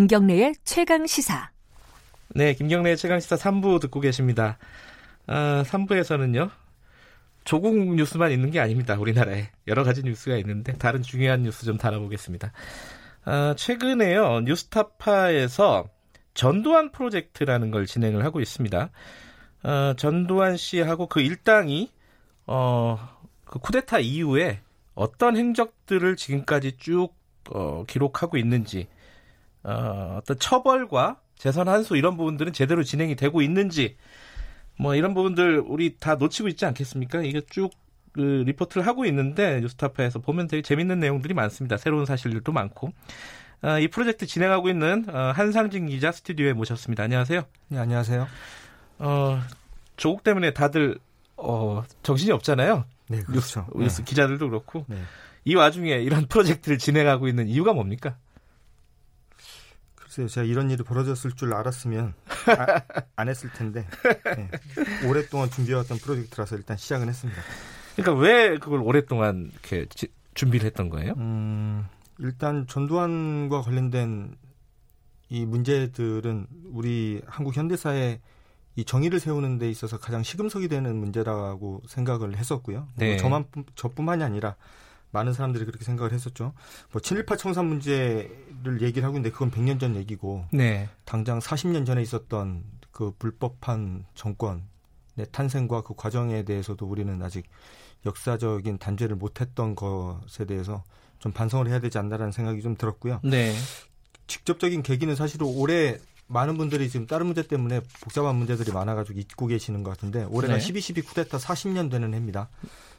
김경래의 최강 시사. 네, 김경래의 최강 시사 3부 듣고 계십니다. 아, 3부에서는요. 조국 뉴스만 있는 게 아닙니다. 우리나라에 여러 가지 뉴스가 있는데 다른 중요한 뉴스 좀 다뤄보겠습니다. 아, 최근에요 뉴스타파에서 전두환 프로젝트라는 걸 진행을 하고 있습니다. 어, 전두환 씨하고 그 일당이 어, 그 쿠데타 이후에 어떤 행적들을 지금까지 쭉 어, 기록하고 있는지 어, 어떤 처벌과 재산 환수 이런 부분들은 제대로 진행이 되고 있는지 뭐 이런 부분들 우리 다 놓치고 있지 않겠습니까? 이게 쭉 그 리포트를 하고 있는데 뉴스타파에서 보면 되게 재밌는 내용들이 많습니다. 새로운 사실들도 많고. 아, 이 프로젝트 진행하고 있는 어, 한상진 기자 스튜디오에 모셨습니다. 안녕하세요. 네, 안녕하세요. 어, 조국 때문에 다들 어, 정신이 없잖아요. 네, 그렇죠. 뉴스, 뉴스 네. 기자들도 그렇고. 네. 이 와중에 이런 프로젝트를 진행하고 있는 이유가 뭡니까? 글쎄요, 제가 이런 일이 벌어졌을 줄 알았으면 아, 안 했을 텐데 네. 오랫동안 준비해왔던 프로젝트라서 일단 시작은 했습니다. 그러니까 왜 그걸 오랫동안 이렇게 지, 준비를 했던 거예요? 음, 일단 전두환과 관련된 이 문제들은 우리 한국 현대사에 이 정의를 세우는 데 있어서 가장 시금석이 되는 문제라고 생각을 했었고요. 네. 뭐 저만 저뿐만이 아니라 많은 사람들이 그렇게 생각을 했었죠. 뭐 친일파 청산 문제를 얘기를 하고 있는데 그건 100년 전 얘기고 네. 당장 40년 전에 있었던 그 불법한 정권의 탄생과 그 과정에 대해서도 우리는 아직 역사적인 단죄를 못했던 것에 대해서 좀 반성을 해야 되지 않나라는 생각이 좀 들었고요. 네. 직접적인 계기는 사실 올해 많은 분들이 지금 다른 문제 때문에 복잡한 문제들이 많아가지고 잊고 계시는 것 같은데 올해가 네. 12.12 쿠데타 40년 되는 해입니다.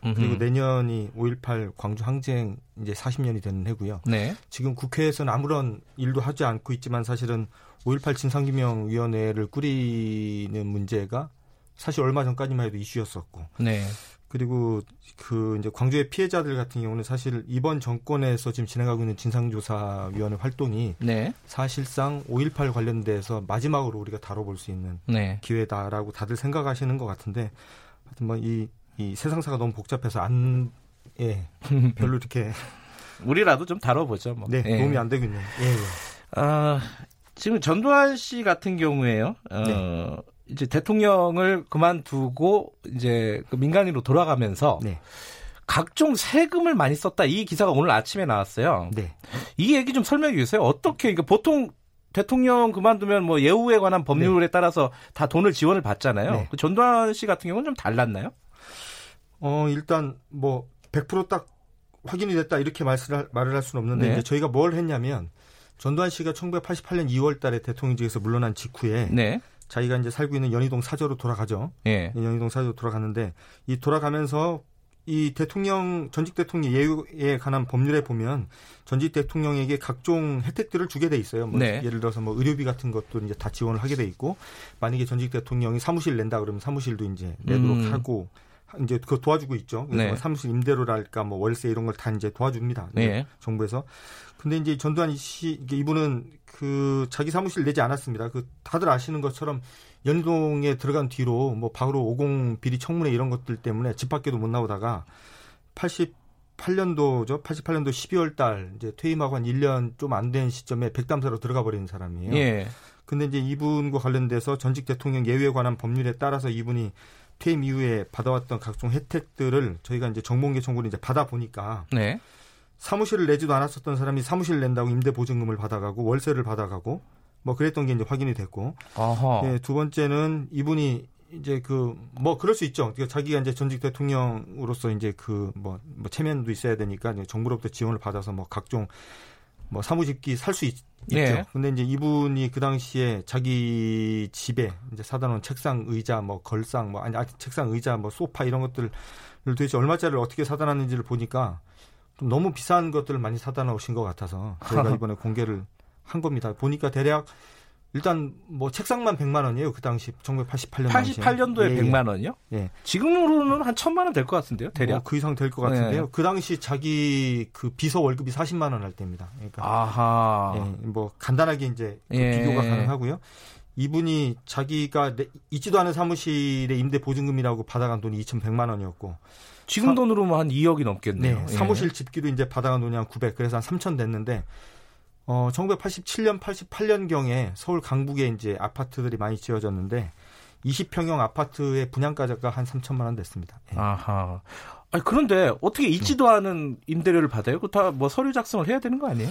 음흠. 그리고 내년이 5.18 광주 항쟁 이제 40년이 되는 해고요. 네. 지금 국회에서는 아무런 일도 하지 않고 있지만 사실은 5.18 진상규명위원회를 꾸리는 문제가 사실 얼마 전까지만 해도 이슈였었고 네. 그리고 그 이제 광주의 피해자들 같은 경우는 사실 이번 정권에서 지금 진행하고 있는 진상조사위원회 활동이 네. 사실상 5.18 관련돼서 마지막으로 우리가 다뤄볼 수 있는 네. 기회다라고 다들 생각하시는 것 같은데 하여튼 뭐이 이 세상사가 너무 복잡해서 안 예, 별로 이렇게 우리라도 좀 다뤄보죠. 뭐. 네, 예. 도움이 안 되고 있네요. 예, 예. 아, 지금 전두환 씨 같은 경우에요. 어, 네. 이제 대통령을 그만두고 이제 그 민간인으로 돌아가면서 네. 각종 세금을 많이 썼다. 이 기사가 오늘 아침에 나왔어요. 네. 이 얘기 좀 설명해 주세요. 어떻게 이게 보통 대통령 그만두면 뭐 예우에 관한 법률에 따라서 다 돈을 지원을 받잖아요. 네. 그 전두환 씨 같은 경우는 좀 달랐나요? 어, 일단 뭐 100%딱 확인이 됐다 이렇게 말을, 말을 할 수는 없는데 네. 이제 저희가 뭘 했냐면 전두환 씨가 1988년 2월 달에 대통령직에서 물러난 직후에 네. 자기가 이제 살고 있는 연희동 사저로 돌아가죠. 예. 연희동 사저로 돌아갔는데 이 돌아가면서 이 대통령 전직 대통령 예우에 관한 법률에 보면 전직 대통령에게 각종 혜택들을 주게 돼 있어요. 뭐 네. 예를 들어서 뭐 의료비 같은 것도 이제 다 지원을 하게 돼 있고 만약에 전직 대통령이 사무실 낸다 그러면 사무실도 이제 내도록 음. 하고 이제 그거 도와주고 있죠. 네. 뭐 사무실 임대료랄까 뭐 월세 이런 걸 다 이제 도와줍니다. 네. 정부에서. 근데 이제 전두환 씨 이분은 그 자기 사무실 내지 않았습니다. 그 다들 아시는 것처럼 연동에 들어간 뒤로 뭐 바로 50 비리 청문회 이런 것들 때문에 집 밖에도 못 나오다가 88년도죠. 88년도 12월 달 이제 퇴임하고 한 1년 좀 안 된 시점에 백담사로 들어가 버린 사람이에요. 예. 근데 이제 이분과 관련돼서 전직 대통령 예외에 관한 법률에 따라서 이분이 퇴임 이후에 받아왔던 각종 혜택들을 저희가 이제 정보공개 청구를 이제 받아 보니까 네. 사무실을 내지도 않았었던 사람이 사무실 낸다고 임대 보증금을 받아가고 월세를 받아가고 뭐 그랬던 게 이제 확인이 됐고. 예, 두 번째는 이분이 이제 그 뭐 그럴 수 있죠. 그러니까 자기가 이제 전직 대통령으로서 이제 그뭐 뭐 체면도 있어야 되니까 정부로부터 지원을 받아서 뭐 각종 뭐 사무집기 살 수 있죠. 예. 근데 이제 이분이 그 당시에 자기 집에 이제 사다 놓은 책상, 의자, 뭐 걸상, 뭐 아니 아, 책상, 의자, 뭐 소파 이런 것들을 도대체 얼마짜리를 어떻게 사다 놨는지를 보니까 좀 너무 비싼 것들을 많이 사다 놓으신 것 같아서 저희가 이번에 공개를 한 겁니다. 보니까 대략 일단 뭐 책상만 100만 원이에요. 그 당시 1988년 당시에. 88년도에 예, 예. 100만 원이요? 예. 지금으로는 한 1000만 원 될 것 같은데요, 대략. 뭐 그 이상 될 것 같은데요. 그 당시 자기 그 비서 월급이 40만 원 할 때입니다. 그러니까 아하. 예, 뭐 간단하게 이제 그 예. 비교가 가능하고요. 이분이 자기가 내- 있지도 않은 사무실의 임대 보증금이라고 받아간 돈이 2,100만 원이었고, 지금 사- 돈으로면 한 2억이 넘겠네요. 네, 예. 사무실 집기도 이제 받아간 돈이 한 900, 그래서 한 3,000 됐는데, 어, 1987년, 88년 경에 서울 강북에 이제 아파트들이 많이 지어졌는데 20평형 아파트의 분양가가 한 3천만 원 됐습니다. 예. 아하. 아니, 그런데 어떻게 있지도 않은 임대료를 받아요? 그 다 뭐 서류 작성을 해야 되는 거 아니에요?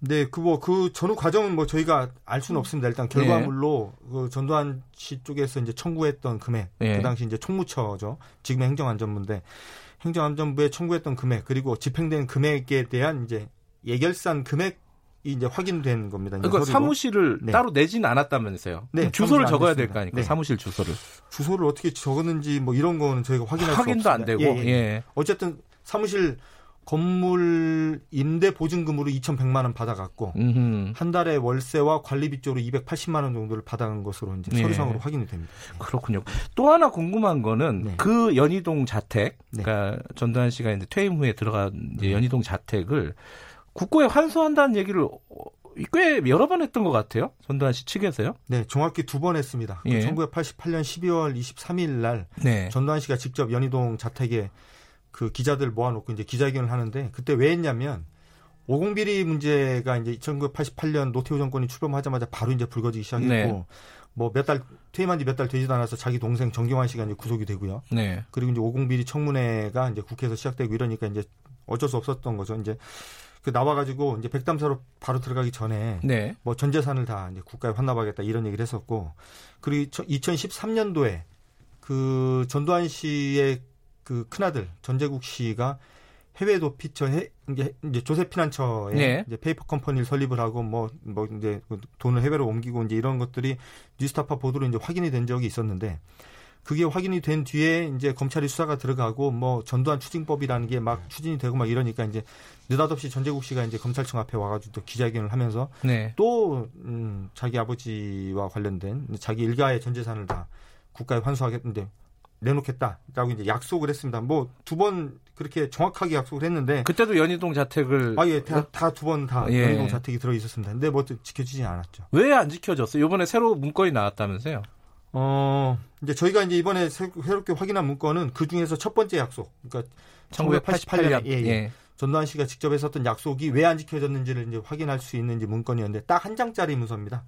네, 그 뭐 그 전후 과정은 뭐 저희가 알 수는 없습니다. 일단 결과물로 네. 그 전두환 씨 쪽에서 이제 청구했던 금액, 네. 그 당시 이제 총무처죠. 지금의 행정안전부인데 행정안전부에 청구했던 금액 그리고 집행된 금액에 대한 이제 예결산 금액 이 이제 확인된 겁니다. 그러니까 서류로. 사무실을 네. 따로 내지는 않았다면서요. 네, 주소를 적어야 될 거 아닙니까? 네. 사무실 주소를. 주소를 어떻게 적었는지 뭐 이런 거는 저희가 확인할 확인도 수 없습니다. 안 되고. 예, 예. 예. 어쨌든 사무실 건물 임대 보증금으로 2,100만 원 받아갔고 음흠. 한 달에 월세와 관리비 쪽으로 280만 원 정도를 받아간 것으로 이제 네. 서류상으로 확인이 됩니다. 그렇군요. 또 하나 궁금한 거는 네. 그 연희동 자택, 네. 그러니까 전두환 씨가 이제 퇴임 후에 들어간 이제 연희동 자택을 국고에 환수한다는 얘기를 꽤 여러 번 했던 것 같아요. 전두환 씨 측에서요. 네, 정확히 두 번 했습니다. 예. 1988년 12월 23일 날 네. 전두환 씨가 직접 연희동 자택에 그 기자들 모아놓고 이제 기자회견을 하는데 그때 왜 했냐면 오공비리 문제가 이제 1988년 노태우 정권이 출범하자마자 바로 이제 불거지기 시작했고 네. 뭐몇 달 퇴임한 지 몇 달 되지도 않아서 자기 동생 정경환 씨가 이제 구속이 되고요. 네. 그리고 이제 오공비리 청문회가 이제 국회에서 시작되고 이러니까 이제 어쩔 수 없었던 거죠. 이제 그 나와가지고 이제 백담사로 바로 들어가기 전에 네. 뭐전 재산을 다 이제 국가에 환납하겠다 이런 얘기를 했었고 그리고 2013년도에 그 전두환 씨의 그 큰아들 전재국 씨가 해외 도피처 해, 이제, 이제 조세 피난처에 네. 이제 페이퍼 컴퍼니를 설립을 하고 뭐뭐 뭐 이제 돈을 해외로 옮기고 이제 이런 것들이 뉴스타파 보도로 이제 확인이 된 적이 있었는데 그게 확인이 된 뒤에 이제 검찰이 수사가 들어가고 뭐 전두환 추징법이라는 게 막 추진이 되고 막 이러니까 이제 느닷없이 전재국 씨가 이제 검찰청 앞에 와가지고 또 기자회견을 하면서 네. 또 음, 자기 아버지와 관련된 자기 일가의 전 재산을 다 국가에 환수하겠는데 내놓겠다라고 이제 약속을 했습니다. 뭐 두 번 그렇게 정확하게 약속을 했는데 그때도 연희동 자택을 아 예 다 두 번다 다 예. 연희동 자택이 들어 있었습니다. 근데 뭐 지켜지지 않았죠. 왜 안 지켜졌어요? 이번에 새로 문건이 나왔다면서요? 어 이제 저희가 이제 이번에 새롭게 확인한 문건은 그 중에서 첫 번째 약속, 그러니까 1988년 예, 예. 예. 전두환 씨가 직접 했었던 약속이 왜 안 지켜졌는지를 이제 확인할 수 있는지 문건이었는데 딱 한 장짜리 문서입니다.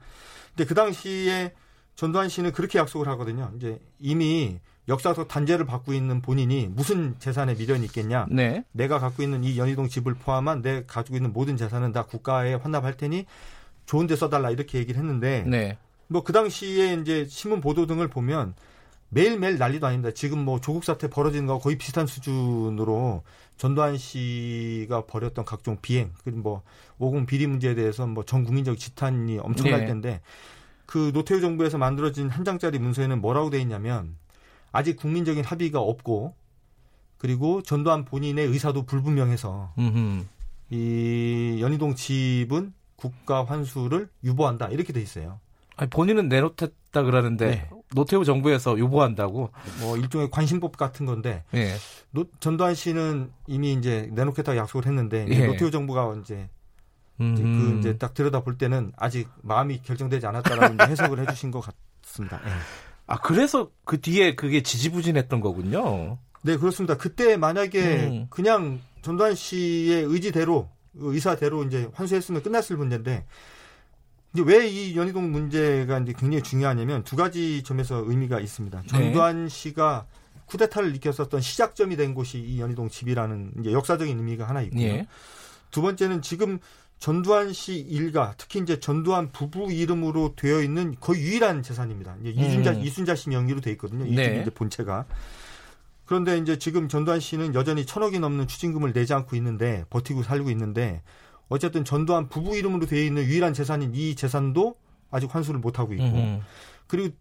근데 그 당시에 전두환 씨는 그렇게 약속을 하거든요. 이제 이미 역사적 단죄를 받고 있는 본인이 무슨 재산에 미련이 있겠냐? 네. 내가 갖고 있는 이 연희동 집을 포함한 내 가지고 있는 모든 재산은 다 국가에 환납할 테니 좋은 데 써달라 이렇게 얘기를 했는데 네. 뭐 그 당시에 이제 신문 보도 등을 보면 매일매일 난리도 아닙니다. 지금 뭐 조국 사태 벌어지는 거 거의 비슷한 수준으로 전두환 씨가 벌였던 각종 비행 그리고 뭐 오공 비리 문제에 대해서 뭐 전 국민적 지탄이 엄청날 네. 텐데 그 노태우 정부에서 만들어진 한 장짜리 문서에는 뭐라고 돼 있냐면 아직 국민적인 합의가 없고 그리고 전두환 본인의 의사도 불분명해서 음흠. 이 연희동 집은 국가 환수를 유보한다 이렇게 돼 있어요. 아니, 본인은 내놓겠다 그러는데 네. 노태우 정부에서 유보한다고? 뭐 일종의 관심법 같은 건데 네. 노, 전두환 씨는 이미 이제 내놓겠다고 약속을 했는데 네. 노태우 정부가 이제 이제 그 이제 딱 들여다 볼 때는 아직 마음이 결정되지 않았다라는 해석을 해주신 것 같습니다. 네. 아, 그래서 그 뒤에 그게 지지부진했던 거군요. 네, 그렇습니다. 그때 만약에 음. 그냥 전두환 씨의 의지대로, 의사대로 이제 환수했으면 끝났을 문제인데, 이제 왜 이 연희동 문제가 이제 굉장히 중요하냐면 두 가지 점에서 의미가 있습니다. 네. 전두환 씨가 쿠데타를 일으켰었던 시작점이 된 곳이 이 연희동 집이라는 이제 역사적인 의미가 하나 있고요. 네. 두 번째는 지금 전두환 씨 일가 특히 이제 전두환 부부 이름으로 되어 있는 거의 유일한 재산입니다. 이제 이순자 음. 이순자 씨 명의로 돼 있거든요. 이 네. 이제 본체가. 그런데 이제 지금 전두환 씨는 여전히 천억이 넘는 추징금을 내지 않고 있는데 버티고 살고 있는데 어쨌든 전두환 부부 이름으로 되어 있는 유일한 재산인 이 재산도 아직 환수를 못 하고 있고 음. 그리고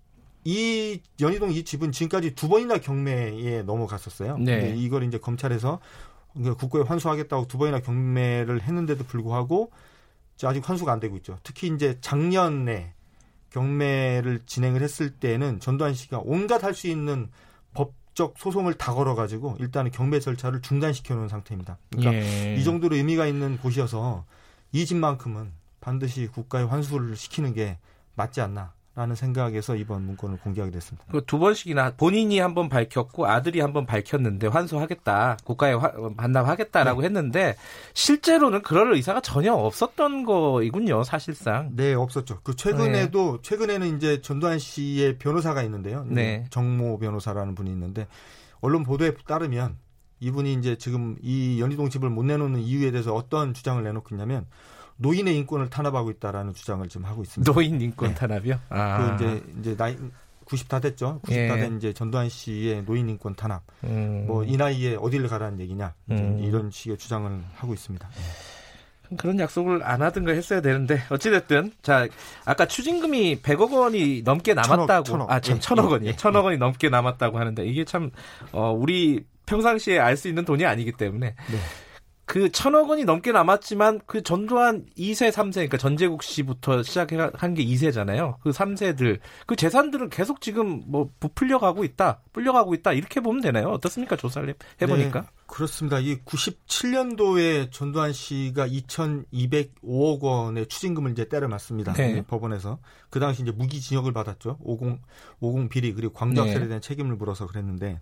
이 연희동 이 집은 지금까지 두 번이나 경매에 넘어갔었어요. 네. 이걸 이제 검찰에서 국고에 환수하겠다고 두 번이나 경매를 했는데도 불구하고 아직 환수가 안 되고 있죠. 특히 이제 작년에 경매를 진행을 했을 때는 전두환 씨가 온갖 할 수 있는 법 적 소송을 다 걸어가지고 일단은 경매 절차를 중단시켜 놓은 상태입니다. 그러니까 예. 이 정도로 의미가 있는 곳이어서 이 집만큼은 반드시 국가에 환수를 시키는 게 맞지 않나. 라는 생각에서 이번 문건을 공개하게 됐습니다. 그두 번씩이나 본인이 한 번 밝혔고 아들이 한 번 밝혔는데 환수하겠다 국가에 화, 반납하겠다라고 네. 했는데 실제로는 그럴 의사가 전혀 없었던 거이군요 사실상. 네 없었죠. 그 최근에도 네. 최근에는 이제 전두환 씨의 변호사가 있는데요. 네. 정모 변호사라는 분이 있는데 언론 보도에 따르면 이분이 이제 지금 이 연희동 집을 못 내놓는 이유에 대해서 어떤 주장을 내놓고 있냐면 노인의 인권을 탄압하고 있다라는 주장을 지금 하고 있습니다. 노인 인권 네. 탄압이요? 아. 그 이제 이제 나이 90다 됐죠. 90다 예. 된 이제 전두환 씨의 노인 인권 탄압. 음. 뭐이 나이에 어디를 가라는 얘기냐. 음. 이런 식의 주장을 하고 있습니다. 그런 약속을 안 하든가 했어야 되는데 어찌됐든 자 아까 추징금이 100억 원이 넘게 남았다고 천억, 천억. 아 천, 예, 천억 원이 예, 천억 원이 넘게 남았다고 하는데 이게 참 어, 우리 평상시에 알 수 있는 돈이 아니기 때문에 네. 그 천억 원이 넘게 남았지만 그 전두환 2세, 3세, 그러니까 전재국 씨부터 시작한 게 2세잖아요. 그 3세들, 그 재산들은 계속 지금 뭐 부풀려 가고 있다, 불려 가고 있다, 이렇게 보면 되나요? 어떻습니까? 조사를 해보니까. 네, 그렇습니다. 이 97년도에 전두환 씨가 2,205억 원의 추징금을 이제 때려 맞습니다. 네. 법원에서. 그 당시 이제 무기징역을 받았죠. 50, 50 비리, 그리고 광주 학살에 네. 대한 책임을 물어서 그랬는데,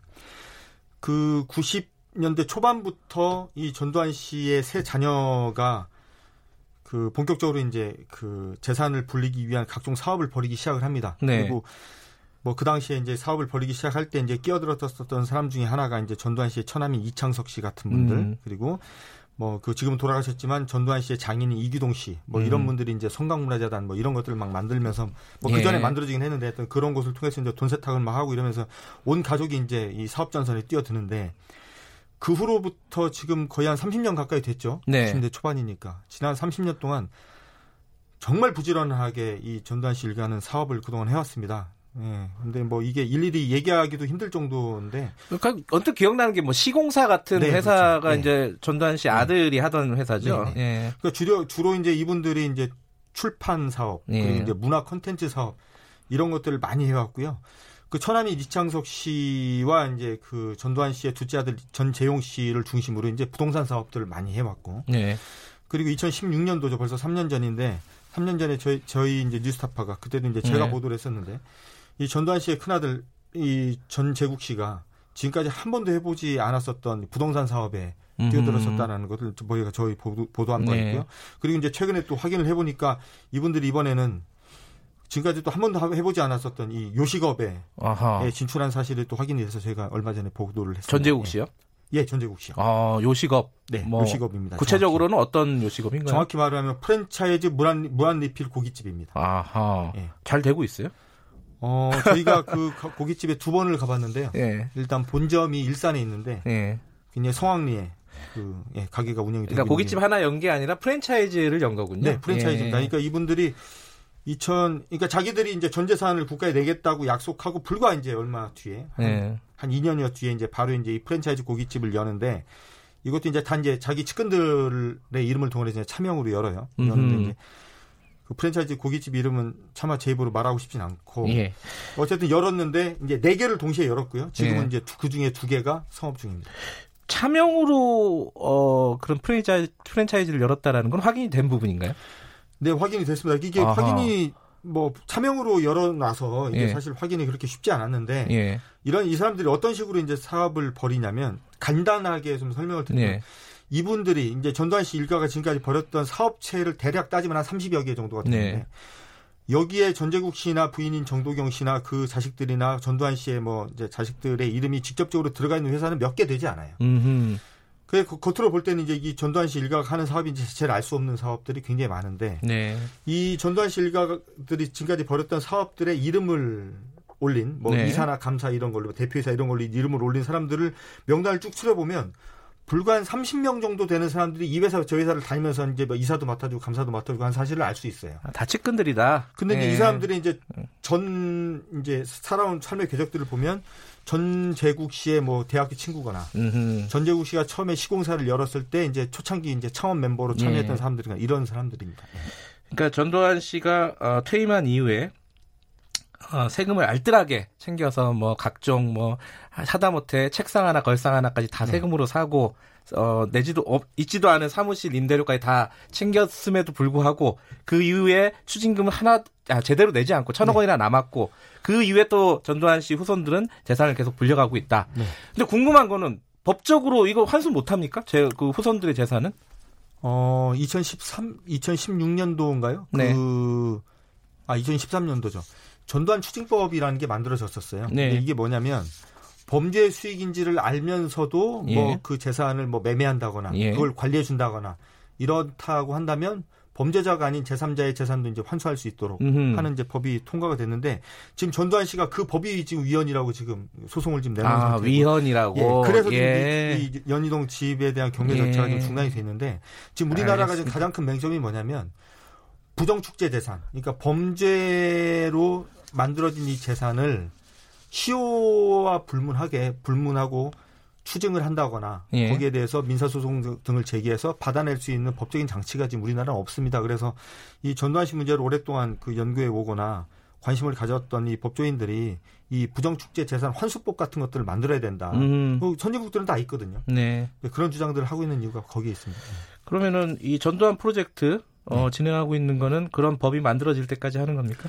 그 90 년대 초반부터 이 전두환 씨의 세 자녀가 그 본격적으로 이제 그 재산을 불리기 위한 각종 사업을 벌이기 시작을 합니다. 네. 그리고 뭐 그 당시에 이제 사업을 벌이기 시작할 때 이제 끼어들었었던 사람 중에 하나가 이제 전두환 씨의 처남인 이창석 씨 같은 분들 음. 그리고 뭐 그 지금 돌아가셨지만 전두환 씨의 장인인 이규동 씨, 뭐 음. 이런 분들이 이제 성강문화재단 뭐 이런 것들을 막 만들면서 뭐그 전에 예. 만들어지긴 했는데 하여튼 그런 곳을 통해서 이제 돈 세탁을 막 하고 이러면서 온 가족이 이제 이 사업 전선에 뛰어드는데 그 후로부터 지금 거의 한 30년 가까이 됐죠. 네. 90대 초반이니까 지난 30년 동안 정말 부지런하게 이 전두환 씨 일가는 사업을 그동안 해왔습니다. 예. 근데 뭐 이게 일일이 얘기하기도 힘들 정도인데. 그러니까 언뜻 기억나는 게 뭐 시공사 같은 네, 회사가 그렇죠. 네. 이제 전두환 씨 네. 아들이 하던 회사죠. 네. 네. 예. 그러니까 주로 주로 이제 이분들이 이제 출판 사업 예. 그리고 이제 문화 콘텐츠 사업 이런 것들을 많이 해왔고요. 그 처남이 이창석 씨와 이제 그 전두환 씨의 둘째 아들 전재용 씨를 중심으로 이제 부동산 사업들을 많이 해왔고. 네. 그리고 2016년도죠. 벌써 3년 전인데 3년 전에 저희 저희 이제 뉴스타파가 그때도 이제 제가 네. 보도를 했었는데 이 전두환 씨의 큰아들 이 전재국 씨가 지금까지 한 번도 해보지 않았었던 부동산 사업에 뛰어들었었다는 것을 저희가 저희 보도, 보도한 네. 바 있고요. 그리고 이제 최근에 또 확인을 해보니까 이분들이 이번에는 지금까지 또 한 번도 해보지 않았었던 이 요식업에 아하. 진출한 사실을 또 확인이 돼서 저희가 얼마 전에 보도를 했습니다. 전재국 씨요? 예, 전재국 씨요. 아, 요식업. 네, 뭐 요식업입니다. 구체적으로는 정확히. 어떤 요식업인가요? 정확히 말하면 프랜차이즈 무한, 무한 리필 고깃집입니다. 아하. 예. 잘 되고 있어요? 어, 저희가 그 고깃집에 두 번을 가봤는데요. 예. 일단 본점이 일산에 있는데, 예. 굉장히 성황리에 그 예, 가게가 운영이 되고 그러니까 고깃집 하나 연 게 아니라 프랜차이즈를 연 거군요. 네, 프랜차이즈입니다. 예. 그러니까 이분들이 2000 그러니까 자기들이 이제 전 재산을 국가에 내겠다고 약속하고 불과 이제 얼마 뒤에 한, 예. 한 2년여 뒤에 이제 바로 이제 이 프랜차이즈 고깃집을 여는데 이것도 이제 단 이제 자기 측근들의 이름을 통해서 이제 차명으로 열어요. 여는데 이제 그 프랜차이즈 고깃집 이름은 차마 제 입으로 말하고 싶진 않고 예. 어쨌든 열었는데 이제 네 개를 동시에 열었고요. 지금은 예. 이제 그 중에 두 개가 성업 중입니다. 차명으로 어 그런 프랜차이즈 프랜차이즈를 열었다라는 건 확인이 된 부분인가요? 네, 확인이 됐습니다. 이게 아하. 확인이 뭐 차명으로 열어놔서 이게 예. 사실 확인이 그렇게 쉽지 않았는데 예. 이런 이 사람들이 어떤 식으로 이제 사업을 벌이냐면 간단하게 좀 설명을 드리면 예. 이분들이 이제 전두환 씨 일가가 지금까지 벌였던 사업체를 대략 따지면 한 30여 개 정도가 되는데 네. 여기에 전재국 씨나 부인인 정도경 씨나 그 자식들이나 전두환 씨의 뭐 이제 자식들의 이름이 직접적으로 들어가 있는 회사는 몇 개 되지 않아요. 음흠. 그 겉으로 볼 때는 이제 이 전두환 씨 일가가 하는 사업인지 제일 알 수 없는 사업들이 굉장히 많은데 네. 이 전두환 씨 일가들이 지금까지 벌였던 사업들의 이름을 올린 뭐 네. 이사나 감사 이런 걸로 대표이사 이런 걸로 이름을 올린 사람들을 명단을 쭉 추려보면 불과 한 30명 정도 되는 사람들이 이 회사 저 회사를 다니면서 이제 뭐 이사도 맡아주고 감사도 맡아주고 한 사실을 알 수 있어요. 아, 다 측근들이다. 근데 네. 이 사람들이 이제 전 이제 살아온 삶의 궤적들을 보면 전재국 씨의 뭐 대학교 친구거나 음흠. 전재국 씨가 처음에 시공사를 열었을 때 이제 초창기 이제 창원 멤버로 참여했던 네. 사람들이 이런 사람들입니다. 그러니까 전두환 씨가 어, 퇴임한 이후에 어, 세금을 알뜰하게 챙겨서 뭐 각종 뭐 하다못해 책상 하나 걸상 하나까지 다 네. 세금으로 사고 어, 내지도 없, 있지도 않은 사무실 임대료까지 다 챙겼음에도 불구하고 그 이후에 추징금을 하나 아, 제대로 내지 않고 천억 네. 원이나 남았고 그 이후에 또 전두환 씨 후손들은 재산을 계속 불려가고 있다. 네. 근데 궁금한 거는 법적으로 이거 환수 못 합니까? 제 그 후손들의 재산은? 어, 2013 2016년도인가요? 네. 그 아, 2013년도죠. 전두환 추징법이라는 게 만들어졌었어요. 네. 이게 뭐냐면 범죄 수익인지를 알면서도 예. 뭐그 재산을 뭐 매매한다거나 예. 그걸 관리해 준다거나 이렇다고 한다면 범죄자가 아닌 제3자의 재산도 이제 환수할 수 있도록 음흠. 하는 이제 법이 통과가 됐는데 지금 전두환 씨가 그 법이 지금 위헌이라고 지금 소송을 지금 내놓은 아, 상태고 위헌이라고. 예, 그래서 예. 이, 이 연희동 집에 대한 경매 절차가 예. 좀 중단이 돼 있는데 지금 우리나라가 지금 가장 큰 맹점이 뭐냐면 부정축제 재산, 그러니까 범죄로 만들어진 이 재산을 시효와 불문하게 불문하고 추징을 한다거나 예. 거기에 대해서 민사소송 등을 제기해서 받아낼 수 있는 법적인 장치가 지금 우리나라는 없습니다. 그래서 이 전두환 씨 문제를 오랫동안 그 연구해 오거나 관심을 가졌던 이 법조인들이 이 부정축제 재산 환수법 같은 것들을 만들어야 된다. 음. 그 선진국들은 다 있거든요. 네. 그런 주장들을 하고 있는 이유가 거기에 있습니다. 그러면은 이 전두환 프로젝트 어, 네. 진행하고 있는 거는 그런 법이 만들어질 때까지 하는 겁니까?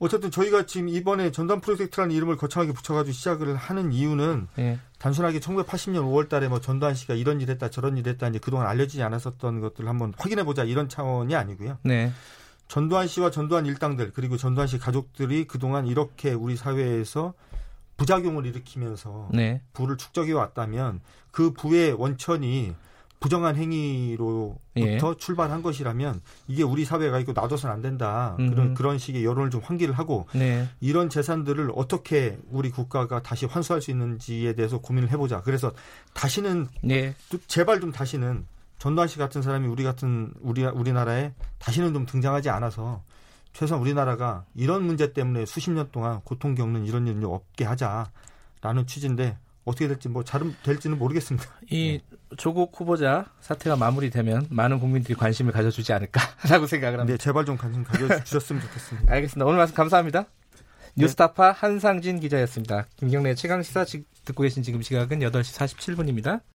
어쨌든 저희가 지금 이번에 전담 프로젝트라는 이름을 거창하게 붙여가지고 시작을 하는 이유는 예. 단순하게 1980년 5월달에 뭐 전두환 씨가 이런 일 했다 저런 일 했다 이제 그동안 알려지지 않았었던 것들을 한번 확인해 보자 이런 차원이 아니고요. 네. 전두환 씨와 전두환 일당들 그리고 전두환 씨 가족들이 그동안 이렇게 우리 사회에서 부작용을 일으키면서 네. 부를 축적해 왔다면 그 부의 원천이 부정한 행위로부터 예. 출발한 것이라면 이게 우리 사회가 이거 놔둬서는 안 된다. 음흠. 그런 그런 식의 여론을 좀 환기를 하고 네. 이런 재산들을 어떻게 우리 국가가 다시 환수할 수 있는지에 대해서 고민을 해보자. 그래서 다시는 네. 제발 좀 다시는 전두환 씨 같은 사람이 우리 같은 우리 우리나라에 다시는 좀 등장하지 않아서 최소한 우리나라가 이런 문제 때문에 수십 년 동안 고통 겪는 이런 일을 없게 하자라는 취지인데 어떻게 될지 뭐 잘은 될지는 모르겠습니다. 이 네. 조국 후보자 사태가 마무리되면 많은 국민들이 관심을 가져주지 않을까라고 생각을 합니다. 네, 제발 좀 관심 가져주셨으면 좋겠습니다. 알겠습니다. 오늘 말씀 감사합니다. 네. 뉴스타파 한상진 기자였습니다. 김경래 최강 시사 듣고 계신 지금 시각은 8시 47분입니다.